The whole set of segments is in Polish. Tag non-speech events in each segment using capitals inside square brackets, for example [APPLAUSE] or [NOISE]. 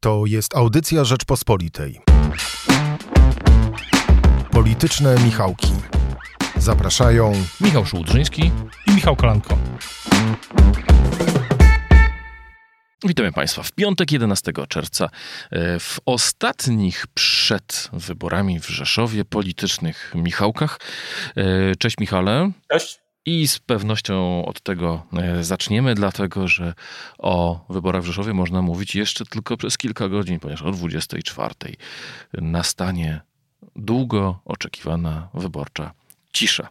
To jest audycja Rzeczpospolitej. Polityczne Michałki. Zapraszają Michał Szułdrzyński i Michał Kolanko. Witamy Państwa w piątek 11 czerwca, e, w ostatnich przed wyborami w Rzeszowie politycznych Michałkach. E, cześć Michale. Cześć. I z pewnością od tego e, zaczniemy, dlatego że o wyborach w Rzeszowie można mówić jeszcze tylko przez kilka godzin, ponieważ o 24 nastanie długo oczekiwana wyborcza cisza.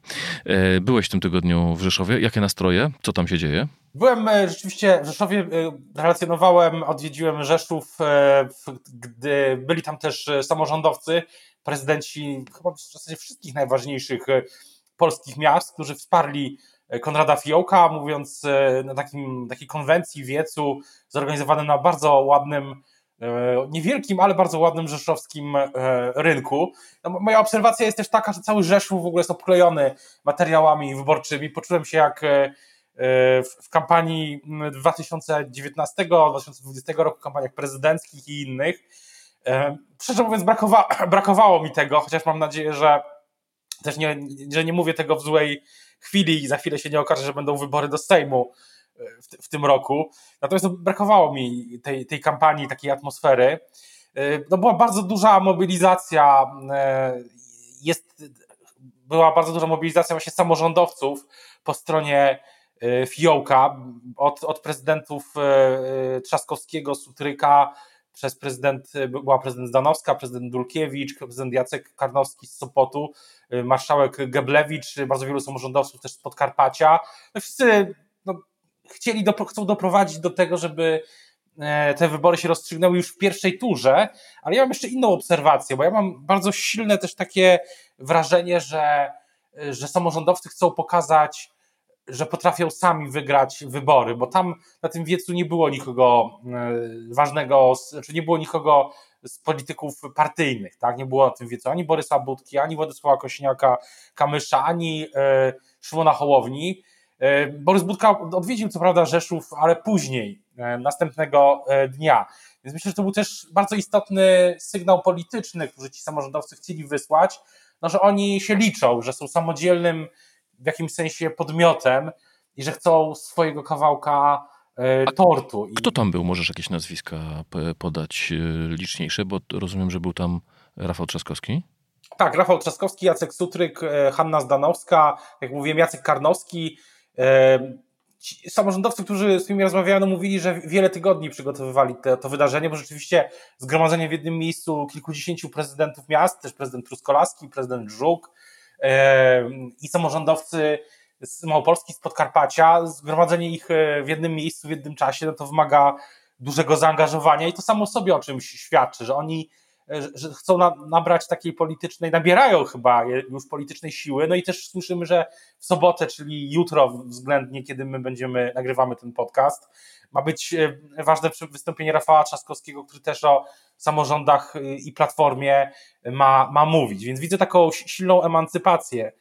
Byłeś w tym tygodniu w Rzeszowie. Jakie nastroje? Co tam się dzieje? Byłem e, rzeczywiście w Rzeszowie, e, relacjonowałem, odwiedziłem Rzeszów, e, gdy byli tam też samorządowcy, prezydenci chyba w zasadzie wszystkich najważniejszych polskich miast, którzy wsparli Konrada Fiołka, mówiąc na takim, takiej konwencji Wiecu, zorganizowanym na bardzo ładnym, niewielkim, ale bardzo ładnym rzeszowskim rynku. No, moja obserwacja jest też taka, że cały Rzeszów w ogóle jest obklejony materiałami wyborczymi. Poczułem się jak w kampanii 2019-2020 roku, kampaniach prezydenckich i innych. Szczerze mówiąc, brakowa [CLEARS THROAT] brakowało mi tego, chociaż mam nadzieję, że też nie, że nie mówię tego w złej chwili i za chwilę się nie okaże, że będą wybory do Sejmu e, w, w tym roku. Natomiast no, brakowało mi tej, tej kampanii, takiej atmosfery. E, no, była bardzo duża mobilizacja, e, jest, była bardzo duża mobilizacja właśnie samorządowców po stronie fiołka od, od prezydentów Trzaskowskiego, Sutryka, przez prezydent, była prezydent Zdanowska, prezydent Dulkiewicz, prezydent Jacek Karnowski z Sopotu, marszałek Geblewicz, bardzo wielu samorządowców też z Podkarpacia. No wszyscy no, chcieli, do, chcą doprowadzić do tego, żeby te wybory się rozstrzygnęły już w pierwszej turze, ale ja mam jeszcze inną obserwację, bo ja mam bardzo silne też takie wrażenie, że, że samorządowcy chcą pokazać, że potrafią sami wygrać wybory, bo tam na tym wiecu nie było nikogo e, ważnego, znaczy nie było nikogo z polityków partyjnych, tak? Nie było na tym wiecu ani Borysa Budki, ani Władysława Kośniaka Kamysza, ani e, Szymona Hołowni. E, Borys Budka odwiedził co prawda Rzeszów, ale później, następnego dnia. Więc myślę, że to był też bardzo istotny sygnał polityczny, który ci samorządowcy chcieli wysłać, no, że oni się liczą, że są samodzielnym w jakimś sensie podmiotem i że chcą swojego kawałka e, tortu. Kto tam był? Możesz jakieś nazwiska podać e, liczniejsze, bo rozumiem, że był tam Rafał Trzaskowski? Tak, Rafał Trzaskowski, Jacek Sutryk, e, Hanna Zdanowska, jak mówiłem, Jacek Karnowski. Samorządowcy, którzy z którymi rozmawiałem, no mówili, że wiele tygodni przygotowywali te, to wydarzenie, bo rzeczywiście zgromadzenie w jednym miejscu kilkudziesięciu prezydentów miast, też prezydent Truskolaski, prezydent Żuk, i samorządowcy z Małopolski, z Podkarpacia, zgromadzenie ich e, w jednym miejscu, w jednym czasie, no to wymaga dużego zaangażowania i to samo sobie o czymś świadczy, że oni że chcą na, nabrać takiej politycznej, nabierają chyba już politycznej siły, no i też słyszymy, że w sobotę, czyli jutro względnie, kiedy my będziemy, nagrywamy ten podcast, ma być e, ważne wystąpienie Rafała Trzaskowskiego, który też o samorządach y, i platformie ma, ma mówić. Więc widzę taką silną emancypację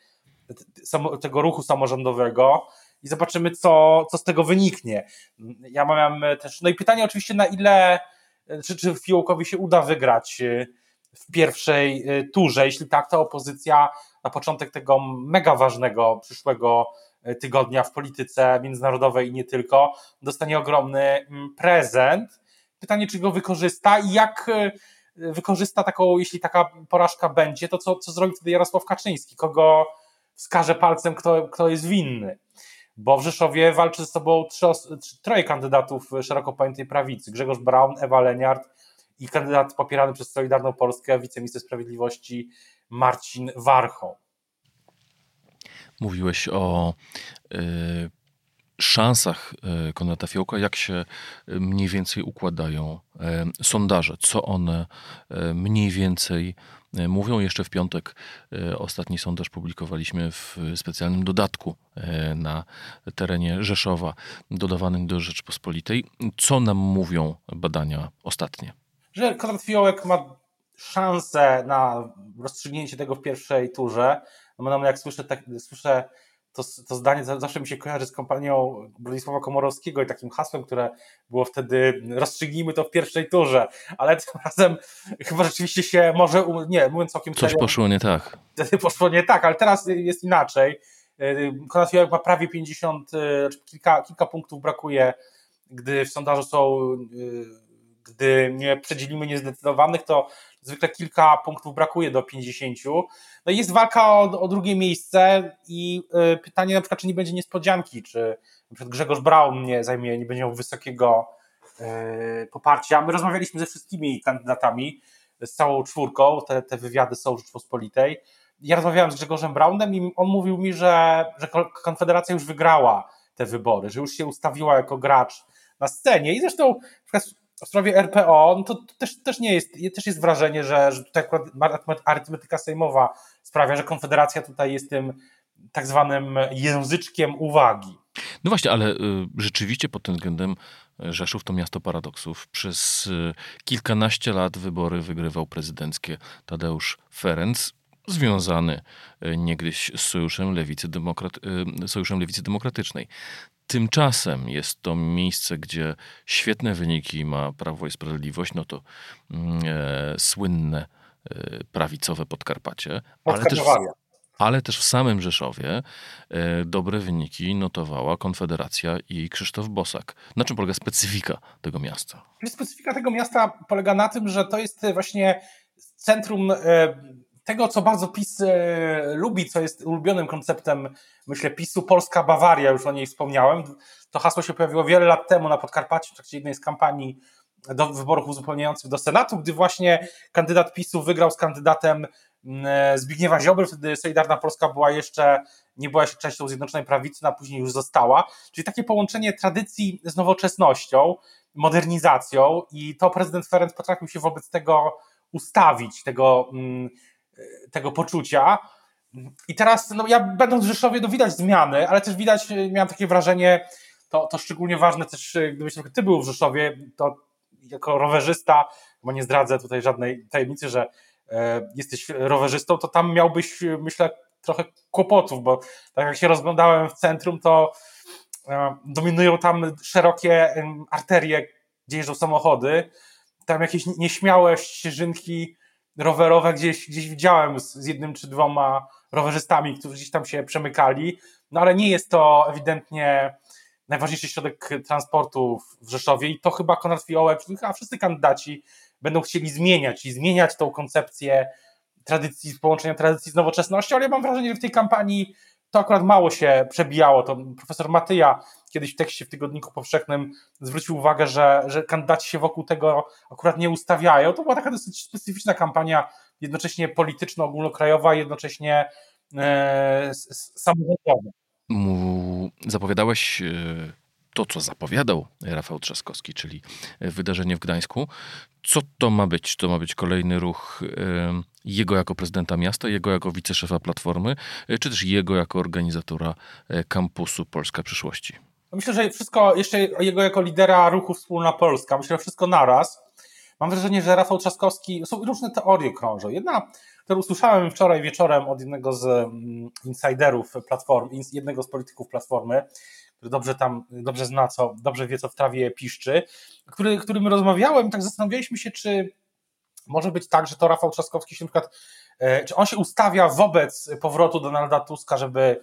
tego ruchu samorządowego i zobaczymy, co, co z tego wyniknie. Ja mam też, no i pytanie oczywiście, na ile, czy, czy Fiołkowi się uda wygrać y, w pierwszej y, turze. Jeśli tak, to opozycja na początek tego mega ważnego przyszłego tygodnia w polityce międzynarodowej i nie tylko, dostanie ogromny mm, prezent. Pytanie, czy go wykorzysta i jak wykorzysta taką, jeśli taka porażka będzie, to co, co zrobi wtedy Jarosław Kaczyński? Kogo wskaże palcem, kto, kto jest winny? Bo w Rzeszowie walczy ze sobą trzy, troje kandydatów szeroko pojętej prawicy. Grzegorz Braun, Ewa Leniart i kandydat popierany przez Solidarną Polskę, wiceminister sprawiedliwości Marcin Warchoł. Mówiłeś o y, szansach y, Konrada Fiołka, jak się y, mniej więcej układają sondaże, co one mniej więcej mówią. Jeszcze w piątek ostatni sondaż publikowaliśmy w specjalnym dodatku na terenie Rzeszowa, dodawanym do Rzeczpospolitej. Co nam mówią badania ostatnie? Że Konrad Fiołek ma szansę na rozstrzygnięcie tego w pierwszej turze. No jak słyszę, tak, słyszę to, to zdanie zawsze mi się kojarzy z kompanią Bronisława Komorowskiego i takim hasłem, które było wtedy rozstrzygnijmy to w pierwszej turze, ale [LAUGHS] tym razem chyba rzeczywiście się może, nie, mówiąc całkiem Coś serio, poszło nie tak. Wtedy [LAUGHS] poszło nie tak, ale teraz jest inaczej. Konrad Fiołek ma prawie 50, kilka, kilka punktów brakuje, gdy w sondażu są, gdy nie przedzielimy niezdecydowanych, to zwykle kilka punktów brakuje do 50. No jest walka o, o drugie miejsce i y, pytanie na przykład, czy nie będzie niespodzianki, czy na Grzegorz Braun nie zajmie, nie będzie miał wysokiego y, poparcia. My rozmawialiśmy ze wszystkimi kandydatami, z całą czwórką, te, te wywiady są Rzeczpospolitej. Ja rozmawiałem z Grzegorzem Braunem i on mówił mi, że, że Konfederacja już wygrała te wybory, że już się ustawiła jako gracz na scenie i zresztą na przykład w sprawie RPO, no to, też, też nie jest, też jest wrażenie, że, że tutaj akurat arytmetyka sejmowa sprawia, że Konfederacja tutaj jest tym tak zwanym języczkiem uwagi. No właśnie, ale y, rzeczywiście pod tym względem y, Rzeszów to miasto paradoksów. Przez y, kilkanaście lat wybory wygrywał prezydenckie Tadeusz Ferenc, związany niegdyś z Sojuszem Lewicy, Demokrat, Sojuszem Lewicy Demokratycznej. Tymczasem jest to miejsce, gdzie świetne wyniki ma Prawo i Sprawiedliwość, no to mm, e, słynne e, prawicowe Podkarpacie, ale też, ale też w samym Rzeszowie e, dobre wyniki notowała Konfederacja i Krzysztof Bosak. Na czym polega specyfika tego miasta? Specyfika tego miasta polega na tym, że to jest właśnie centrum e, tego, co bardzo PiS e, lubi, co jest ulubionym konceptem, myślę, PiSu, Polska Bawaria, już o niej wspomniałem. To hasło się pojawiło wiele lat temu na Podkarpaciu, w trakcie jednej z kampanii do wyborów uzupełniających do Senatu, gdy właśnie kandydat PiSu wygrał z kandydatem mm, e, Zbigniewa Ziobry, wtedy Solidarna Polska była jeszcze, nie była jeszcze częścią Zjednoczonej Prawicy, no a później już została. Czyli takie połączenie tradycji z nowoczesnością, modernizacją i to prezydent Ferenc potrafił się wobec tego ustawić, tego mm, tego poczucia. I teraz, no ja będąc w Rzeszowie, no widać zmiany, ale też widać, miałem takie wrażenie, to, to szczególnie ważne też, gdybyś ty był w Rzeszowie, to jako rowerzysta, bo nie zdradzę tutaj żadnej tajemnicy, że e, jesteś rowerzystą, to tam miałbyś, myślę, trochę kłopotów, bo tak jak się rozglądałem w centrum, to e, dominują tam szerokie arterie, gdzie jeżdżą samochody, tam jakieś nieśmiałe ścieżynki, rowerowe gdzieś, gdzieś widziałem z, z jednym czy dwoma rowerzystami, którzy gdzieś tam się przemykali, no ale nie jest to ewidentnie najważniejszy środek transportu w Rzeszowie i to chyba Konrad Fiołek, a wszyscy kandydaci będą chcieli zmieniać i zmieniać tą koncepcję tradycji, połączenia tradycji z nowoczesnością, ale ja mam wrażenie, że w tej kampanii to akurat mało się przebijało. To profesor Matyja kiedyś w tekście w Tygodniku Powszechnym zwrócił uwagę, że, że kandydaci się wokół tego akurat nie ustawiają. To była taka dosyć specyficzna kampania, jednocześnie polityczno-ogólnokrajowa, jednocześnie e, samorządowa. Zapowiadałeś e, to, co zapowiadał Rafał Trzaskowski, czyli wydarzenie w Gdańsku. Co to ma być? To ma być kolejny ruch jego jako prezydenta miasta, jego jako wiceszefa Platformy, e, czy też jego jako organizatora e, kampusu Polska Przyszłości? Myślę, że wszystko, jeszcze jego jako lidera ruchu Wspólna Polska, myślę, że wszystko naraz. Mam wrażenie, że Rafał Trzaskowski, są różne teorie krążą. Jedna, którą usłyszałem wczoraj wieczorem od jednego z mm, insiderów Platformy, jednego z polityków Platformy, który dobrze tam, dobrze zna, co, dobrze wie, co w trawie piszczy, który, którym rozmawiałem, tak zastanawialiśmy się, czy może być tak, że to Rafał Trzaskowski się na przykład, e, czy on się ustawia wobec powrotu Donalda Tuska, żeby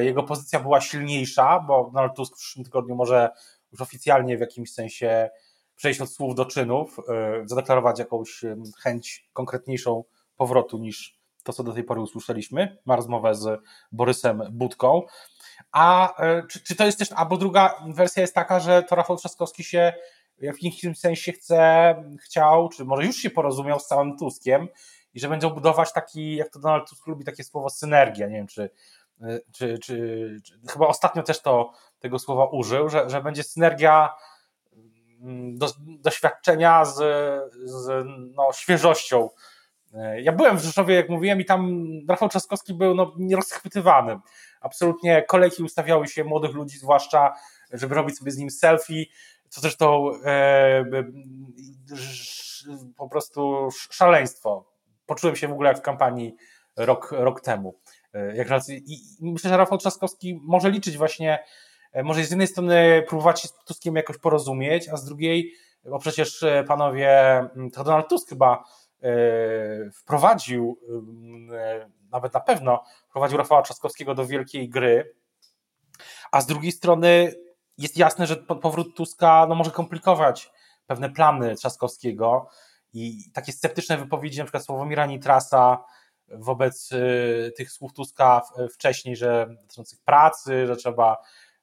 jego pozycja była silniejsza, bo Donald Tusk w przyszłym tygodniu może już oficjalnie w jakimś sensie przejść od słów do czynów, e, zadeklarować jakąś chęć konkretniejszą powrotu niż to, co do tej pory usłyszeliśmy. Ma rozmowę z Borysem Budką. A czy, czy to jest też, albo druga wersja jest taka, że to Rafał Trzaskowski się w jakimś sensie chce, chciał, czy może już się porozumiał z całym Tuskiem i że będą budować taki, jak to Donald Tusk lubi takie słowo synergia, nie wiem, czy, czy, czy, czy chyba ostatnio też to tego słowa użył, że, że będzie synergia mm, do, doświadczenia z, z no, świeżością. Ja byłem w Rzeszowie, jak mówiłem, i tam Rafał Trzaskowski był no, nierozchwytywany. Absolutnie kolejki ustawiały się młodych ludzi, zwłaszcza, żeby robić sobie z nim selfie co zresztą e, po prostu szaleństwo. Poczułem się w ogóle jak w kampanii rok, rok temu. Jak I myślę, że Rafał Trzaskowski może liczyć właśnie, może z jednej strony próbować się z Tuskiem jakoś porozumieć, a z drugiej, bo przecież panowie, to Donald Tusk chyba wprowadził, nawet na pewno wprowadził Rafała Trzaskowskiego do wielkiej gry, a z drugiej strony jest jasne, że powrót Tuska no, może komplikować pewne plany Trzaskowskiego i takie sceptyczne wypowiedzi, na przykład Sławomira Nitrasa wobec y, tych słów Tuska wcześniej, że dotyczących pracy, że trzeba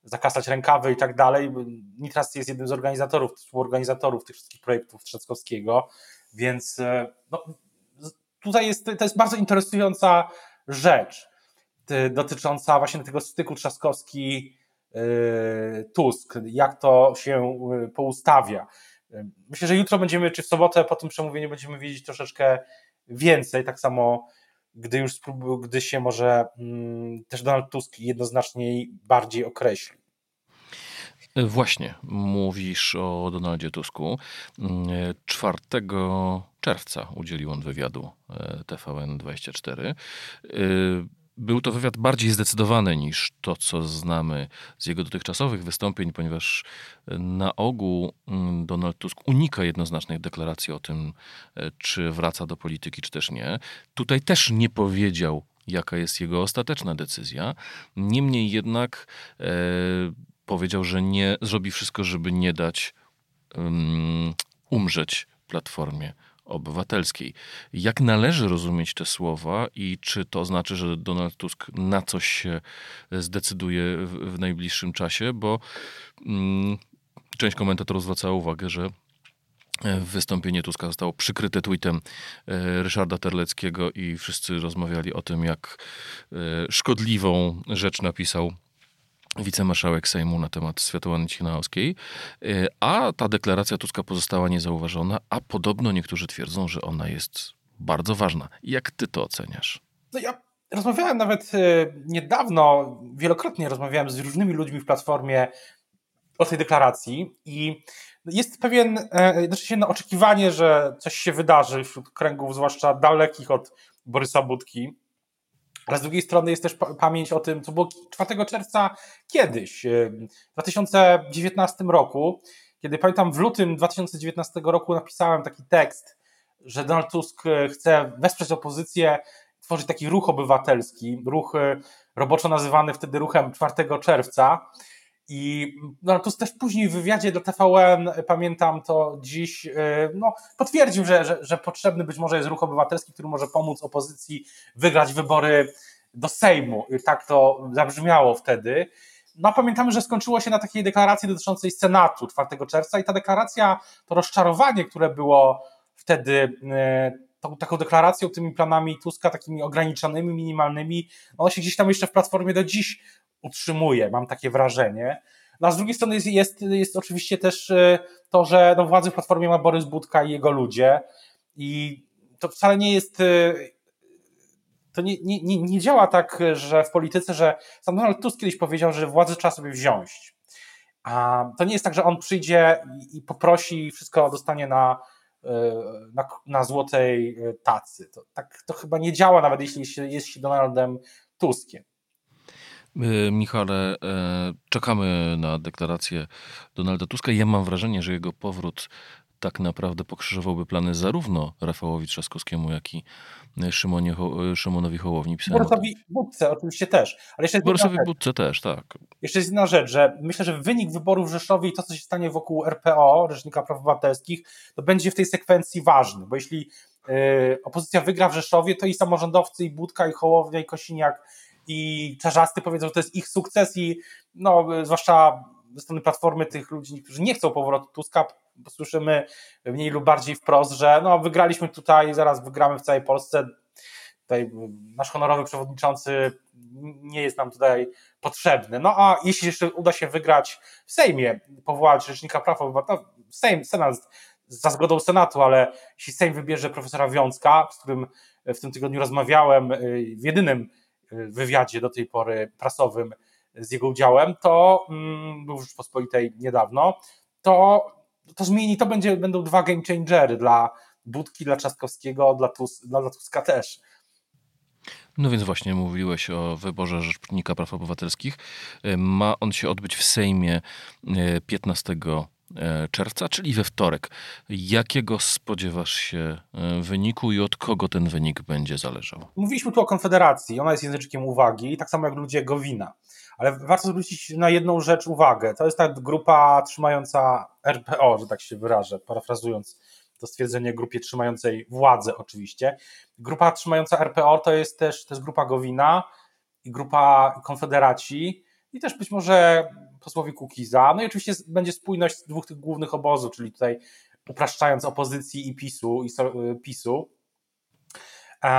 zakasać rękawy i tak dalej. Nitras jest jednym z organizatorów, współorganizatorów tych wszystkich projektów Trzaskowskiego, więc y, no, tutaj jest, to jest bardzo interesująca rzecz y, dotycząca właśnie tego styku Trzaskowski Tusk, jak to się poustawia. Myślę, że jutro będziemy, czy w sobotę po tym przemówieniu będziemy wiedzieć troszeczkę więcej, tak samo gdy już gdy się może mm, też Donald Tusk jednoznacznie bardziej określi. Właśnie, mówisz o Donaldzie Tusku. 4 czerwca udzielił on wywiadu e, TVN24. Był to wywiad bardziej zdecydowany niż to, co znamy z jego dotychczasowych wystąpień, ponieważ na ogół mm, Donald Tusk unika jednoznacznych deklaracji o tym, e, czy wraca do polityki, czy też nie. Tutaj też nie powiedział, jaka jest jego ostateczna decyzja. Niemniej jednak e, powiedział, że nie zrobi wszystko, żeby nie dać um, umrzeć Platformie Obywatelskiej. Jak należy rozumieć te słowa i czy to znaczy, że Donald Tusk na coś się zdecyduje w, w najbliższym czasie? Bo mm, część komentatorów zwraca uwagę, że e, Wystąpienie Tuska zostało przykryte tweetem e, Ryszarda Terleckiego i wszyscy rozmawiali o tym, jak e, szkodliwą rzecz napisał wicemarszałek Sejmu na temat Światłany Cichnałowskiej, y, a ta deklaracja Tuska pozostała niezauważona, a podobno niektórzy twierdzą, że ona jest bardzo ważna. Jak ty to oceniasz? No ja rozmawiałem nawet y, niedawno, wielokrotnie rozmawiałem z różnymi ludźmi w Platformie o tej deklaracji i jest pewien, e, znaczy się no, oczekiwanie, że coś się wydarzy wśród kręgów, zwłaszcza dalekich od Borysa Budki, ale z drugiej strony jest też pamięć o tym, co było 4 czerwca kiedyś, w 2019 roku, kiedy pamiętam w lutym 2019 roku napisałem taki tekst, że Donald Tusk e, chce wesprzeć opozycję, tworzyć taki ruch obywatelski, ruch e, roboczo nazywany wtedy ruchem 4 czerwca. I no, Tusk też później w wywiadzie dla TVN, pamiętam to dziś, e, no, potwierdził, że, że, że potrzebny być może jest ruch obywatelski, który może pomóc opozycji wygrać wybory do Sejmu. Tak to zabrzmiało wtedy. No pamiętamy, że skończyło się na takiej deklaracji dotyczącej Senatu 4 czerwca i ta deklaracja, to rozczarowanie, które było wtedy e, tą, taką deklaracją, tymi planami Tuska, takimi ograniczonymi, minimalnymi, ono się gdzieś tam jeszcze w Platformie do dziś utrzymuje, mam takie wrażenie. No a z drugiej strony jest, jest, jest oczywiście też e, to, że no, władzy w Platformie ma Borys Budka i jego ludzie i to wcale nie jest e, to nie, nie, nie, nie działa tak, że w polityce, że sam Donald Tusk kiedyś powiedział, że władzę trzeba sobie wziąć. A to nie jest tak, że on przyjdzie i poprosi i wszystko dostanie na, e, na, na złotej tacy. To, tak to chyba nie działa, nawet jeśli jest się Donaldem Tuskiem. E, Michale, e, czekamy na deklarację Donalda Tuska. Ja mam wrażenie, że jego powrót tak naprawdę pokrzyżowałby plany zarówno Rafałowi Trzaskowskiemu, jak i Szymonie, Szymonowi Hołowni. Borosowi Budce oczywiście też. Ale jeszcze Borosowi Budce też, tak. Jeszcze jest inna rzecz, że myślę, że wynik wyborów w Rzeszowie i to, co się stanie wokół RPO, Rzecznika Praw Obywatelskich, to będzie w tej sekwencji ważny, bo jeśli opozycja wygra w Rzeszowie, to i samorządowcy, i Budka, i Hołownia, i Kosiniak i Czarzasty powiedzą, że to jest ich sukces i no, zwłaszcza ze strony Platformy tych ludzi, którzy nie chcą powrotu Tuska, słyszymy mniej lub bardziej wprost, że no, wygraliśmy tutaj, zaraz wygramy w całej Polsce. Tutaj nasz honorowy przewodniczący nie jest nam tutaj potrzebny. No a jeśli jeszcze uda się wygrać w Sejmie, powołać Rzecznika Praw Obywatelskich, Sejm, Senat za zgodą Senatu, ale jeśli Sejm wybierze profesora Wiązka, z którym w tym tygodniu rozmawiałem w jedynym wywiadzie do tej pory prasowym z jego udziałem, to mm, był w Rzeczpospolitej niedawno, to, to zmieni, to będzie, będą dwa game changery dla Budki, dla Trzaskowskiego, dla, Tus, dla, dla Tuska też. No więc właśnie mówiłeś o wyborze Rzecznika Praw Obywatelskich. Ma on się odbyć w Sejmie 15 E, czerwca, czyli we wtorek. Jakiego spodziewasz się e, wyniku i od kogo ten wynik będzie zależał? Mówiliśmy tu o Konfederacji, ona jest języczkiem uwagi, tak samo jak ludzie Gowina. Ale warto zwrócić na jedną rzecz uwagę. To jest ta grupa trzymająca RPO, że tak się wyrażę, parafrazując to stwierdzenie grupie trzymającej władzę oczywiście. Grupa trzymająca RPO to jest też to jest grupa Gowina i grupa Konfederaci i też być może posłowi Kukiza. No i oczywiście będzie spójność dwóch tych głównych obozów, czyli tutaj upraszczając opozycji i PiSu, i y, PiSu.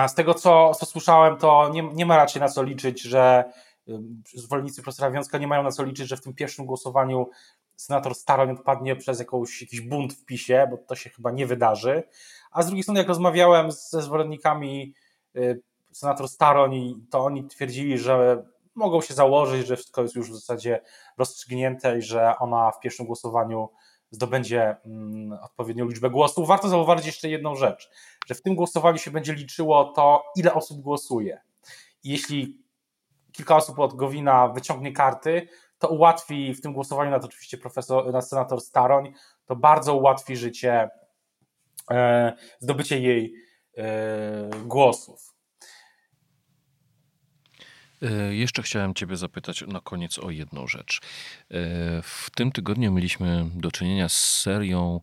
Z tego, co, co słyszałem, to nie, nie ma raczej na co liczyć, że y, zwolennicy profesora Wiązka nie mają na co liczyć, że w tym pierwszym głosowaniu senator Staroń odpadnie przez jakąś, jakiś bunt w PiSie, bo to się chyba nie wydarzy. A z drugiej strony, jak rozmawiałem ze zwolennikami y, senator Staroń, to oni twierdzili, że mogą się założyć, że wszystko jest już w zasadzie rozstrzygnięte i że ona w pierwszym głosowaniu zdobędzie mm, odpowiednią liczbę głosów. Warto zauważyć jeszcze jedną rzecz, że w tym głosowaniu się będzie liczyło to, ile osób głosuje. I jeśli kilka osób od Gowina wyciągnie karty, to ułatwi w tym głosowaniu nad oczywiście profesor, nad senator Staroń, to bardzo ułatwi życie, e, zdobycie jej e, głosów. E, jeszcze chciałem Ciebie zapytać na koniec o jedną rzecz. E, w tym tygodniu mieliśmy do czynienia z serią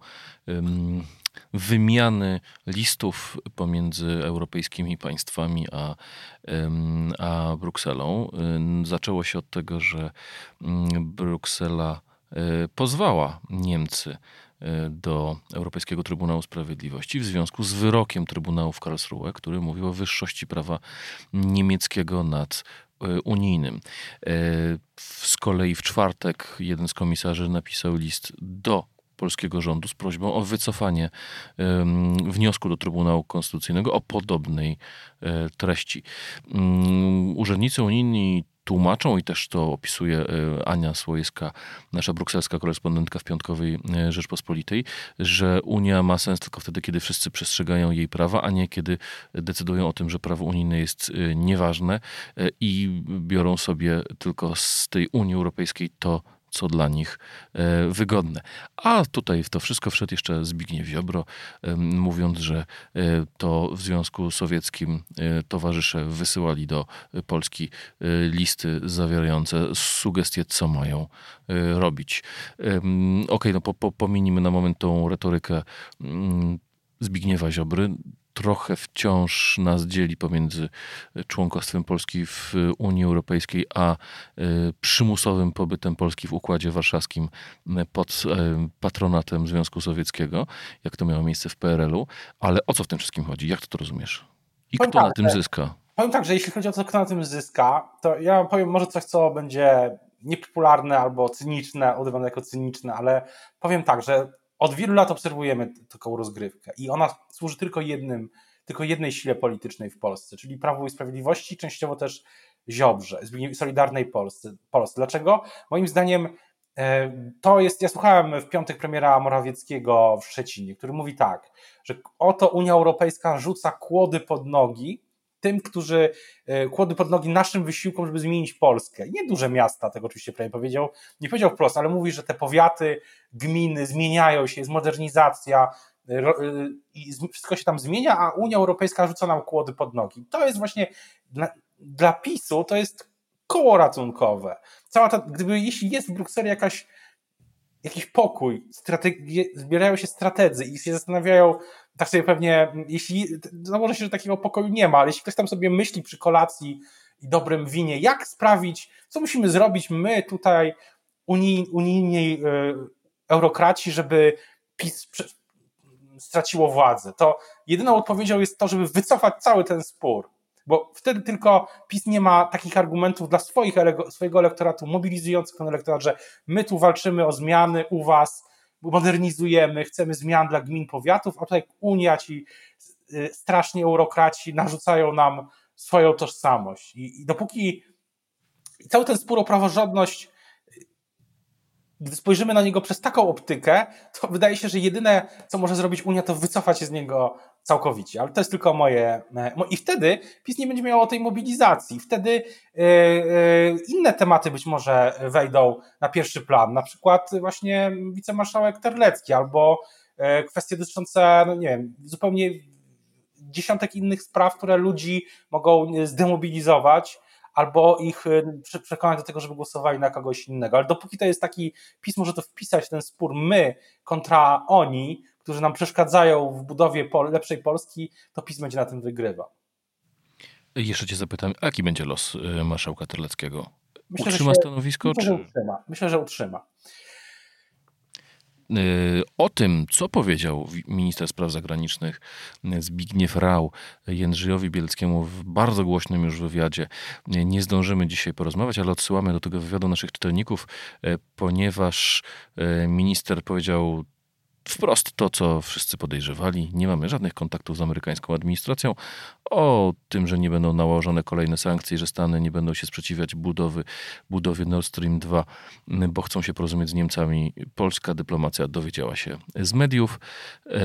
wymiany listów pomiędzy europejskimi państwami a, a Brukselą. Zaczęło się od tego, że mm, Bruksela e, pozwała Niemcy do Europejskiego Trybunału Sprawiedliwości w związku z wyrokiem Trybunału w Karlsruhe, który mówił o wyższości prawa niemieckiego nad E, unijnym. E, z kolei w czwartek jeden z komisarzy napisał list do polskiego rządu z prośbą o wycofanie wniosku do Trybunału Konstytucyjnego o podobnej e, treści. Mm, urzędnicy unijni tłumaczą i też to opisuje e, Ania Słojska, nasza brukselska korespondentka w Piątkowej e, Rzeczpospolitej, że Unia ma sens tylko wtedy, kiedy wszyscy przestrzegają jej prawa, a nie kiedy decydują o tym, że prawo unijne jest e, nieważne i biorą sobie tylko z tej Unii Europejskiej to, co dla nich e, wygodne. A tutaj w to wszystko wszedł jeszcze Zbigniew Ziobro, mówiąc, że e, to w Związku Sowieckim e, towarzysze wysyłali do Polski listy zawierające sugestie, co mają robić. Okej, okay, no po, po, pominimy na moment tą retorykę mm, Zbigniewa Ziobry trochę wciąż nas dzieli pomiędzy członkostwem Polski w Unii Europejskiej, a e, przymusowym pobytem Polski w Układzie Warszawskim pod e, patronatem Związku Sowieckiego, jak to miało miejsce w PRL-u. Ale o co w tym wszystkim chodzi? Jak to rozumiesz? I powiem kto tak, na tym zyska? Powiem tak, że jeśli chodzi o to, kto na tym zyska, to ja powiem może coś, co będzie niepopularne albo cyniczne, udawane jako cyniczne, ale powiem tak, że od wielu lat obserwujemy taką rozgrywkę i ona służy tylko jednym, tylko jednej sile politycznej w Polsce, czyli Prawu i Sprawiedliwości, częściowo też Ziobrze, Solidarnej Polsce. Polsce. Dlaczego? Moim zdaniem e, to jest, ja słuchałem w piątek premiera Morawieckiego w Szczecinie, który mówi tak, że oto Unia Europejska rzuca kłody pod nogi tym, którzy e, kłody pod nogi naszym wysiłkom, żeby zmienić Polskę. Nie duże miasta, tego oczywiście premier powiedział, nie powiedział wprost, ale mówi, że te powiaty, gminy zmieniają się, jest modernizacja, e, e, i wszystko się tam zmienia, a Unia Europejska rzuca nam kłody pod nogi. To jest właśnie dla, dla PiSu to jest koło ratunkowe. Cała ta, gdyby jeśli jest w Brukseli jakaś jakiś pokój, zbierają się strategzy i się zastanawiają, tak sobie pewnie, jeśli, założę się, że takiego pokoju nie ma, ale jeśli ktoś tam sobie myśli przy kolacji i dobrym winie, jak sprawić, co musimy zrobić my tutaj, unij, unijni yy, eurokraci, żeby PiS straciło władzę, to jedyną odpowiedzią jest to, żeby wycofać cały ten spór bo wtedy tylko PiS nie ma takich argumentów dla swoich, swojego elektoratu, mobilizujących ten elektorat, że my tu walczymy o zmiany u was, modernizujemy, chcemy zmian dla gmin, powiatów, a tutaj Unia, ci y, straszni eurokraci narzucają nam swoją tożsamość. I, i dopóki cały ten spór o praworządność gdy spojrzymy na niego przez taką optykę, to wydaje się, że jedyne, co może zrobić Unia, to wycofać się z niego całkowicie, ale to jest tylko moje. I wtedy PiS nie będzie miało tej mobilizacji. Wtedy inne tematy być może wejdą na pierwszy plan, na przykład właśnie wicemarszałek Terlecki albo kwestie dotyczące, no nie wiem, zupełnie dziesiątek innych spraw, które ludzi mogą zdemobilizować albo ich y, przekonać do tego, żeby głosowali na kogoś innego. Ale dopóki to jest taki PiS może to wpisać ten spór my kontra oni, którzy nam przeszkadzają w budowie lepszej Polski, to PiS będzie na tym wygrywał. Jeszcze cię zapytam, jaki będzie los y, marszałka Terleckiego? Myślę, utrzyma się, stanowisko? Myślę, czy... że utrzyma. Myślę, że utrzyma. Y, o tym, co powiedział minister spraw zagranicznych Zbigniew Rau Jędrzejowi Bieleckiemu w bardzo głośnym już wywiadzie, nie zdążymy dzisiaj porozmawiać, ale odsyłamy do tego wywiadu naszych czytelników, y, ponieważ y, minister powiedział wprost to, co wszyscy podejrzewali. Nie mamy żadnych kontaktów z amerykańską administracją. O tym, że nie będą nałożone kolejne sankcje, że Stany nie będą się sprzeciwiać budowy, budowie Nord Stream 2, bo chcą się porozumieć z Niemcami. Polska dyplomacja dowiedziała się z mediów, e,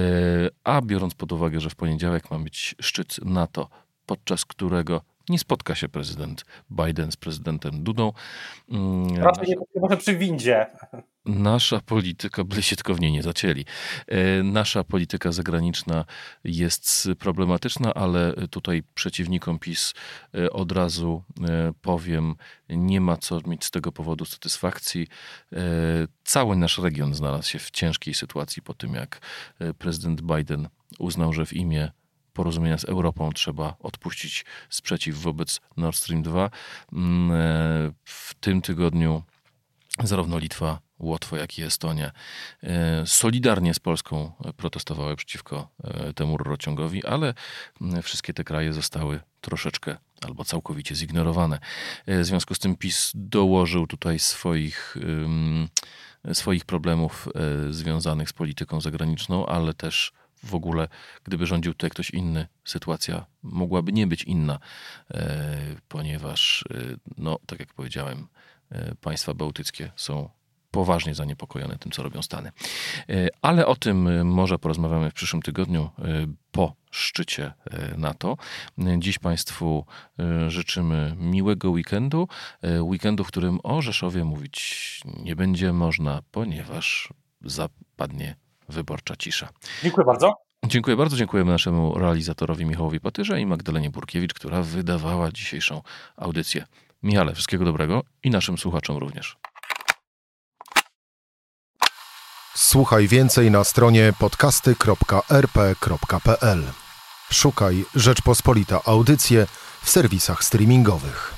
a biorąc pod uwagę, że w poniedziałek ma być szczyt NATO, podczas którego nie spotka się prezydent Biden z prezydentem Dudą. Mm, Raczej nie może przy windzie. Nasza polityka, by się tylko w niej nie zacięli, e, nasza polityka zagraniczna jest problematyczna, ale tutaj przeciwnikom PiS e, od razu e, powiem, nie ma co mieć z tego powodu satysfakcji. Cały nasz region znalazł się w ciężkiej sytuacji po tym, jak prezydent Biden uznał, że w imię porozumienia z Europą trzeba odpuścić sprzeciw wobec Nord Stream 2. Mm, w tym tygodniu zarówno Litwa, Łotwa, jak i Estonia e, solidarnie z Polską protestowały przeciwko e, temu rurociągowi, ale wszystkie te kraje zostały troszeczkę albo całkowicie zignorowane. E, w związku z tym PiS dołożył tutaj swoich, swoich problemów związanych z polityką zagraniczną, ale też w ogóle, gdyby rządził tutaj ktoś inny, sytuacja mogłaby nie być inna, ponieważ, no, tak jak powiedziałem, państwa bałtyckie są poważnie zaniepokojone tym, co robią Stany. E, ale o tym e, może porozmawiamy w przyszłym tygodniu e, po szczycie NATO. Dziś Państwu życzymy miłego weekendu. Weekendu, w którym o Rzeszowie mówić nie będzie można, ponieważ zapadnie wyborcza cisza. Dziękuję bardzo. Dziękuję bardzo. Dziękujemy naszemu realizatorowi Michałowi Patyrze i Magdalenie Burkiewicz, która wydawała dzisiejszą audycję. Michale, wszystkiego dobrego i naszym słuchaczom również. Słuchaj więcej na stronie podcasty.rp.pl. Szukaj Rzeczpospolita Audycje w serwisach streamingowych.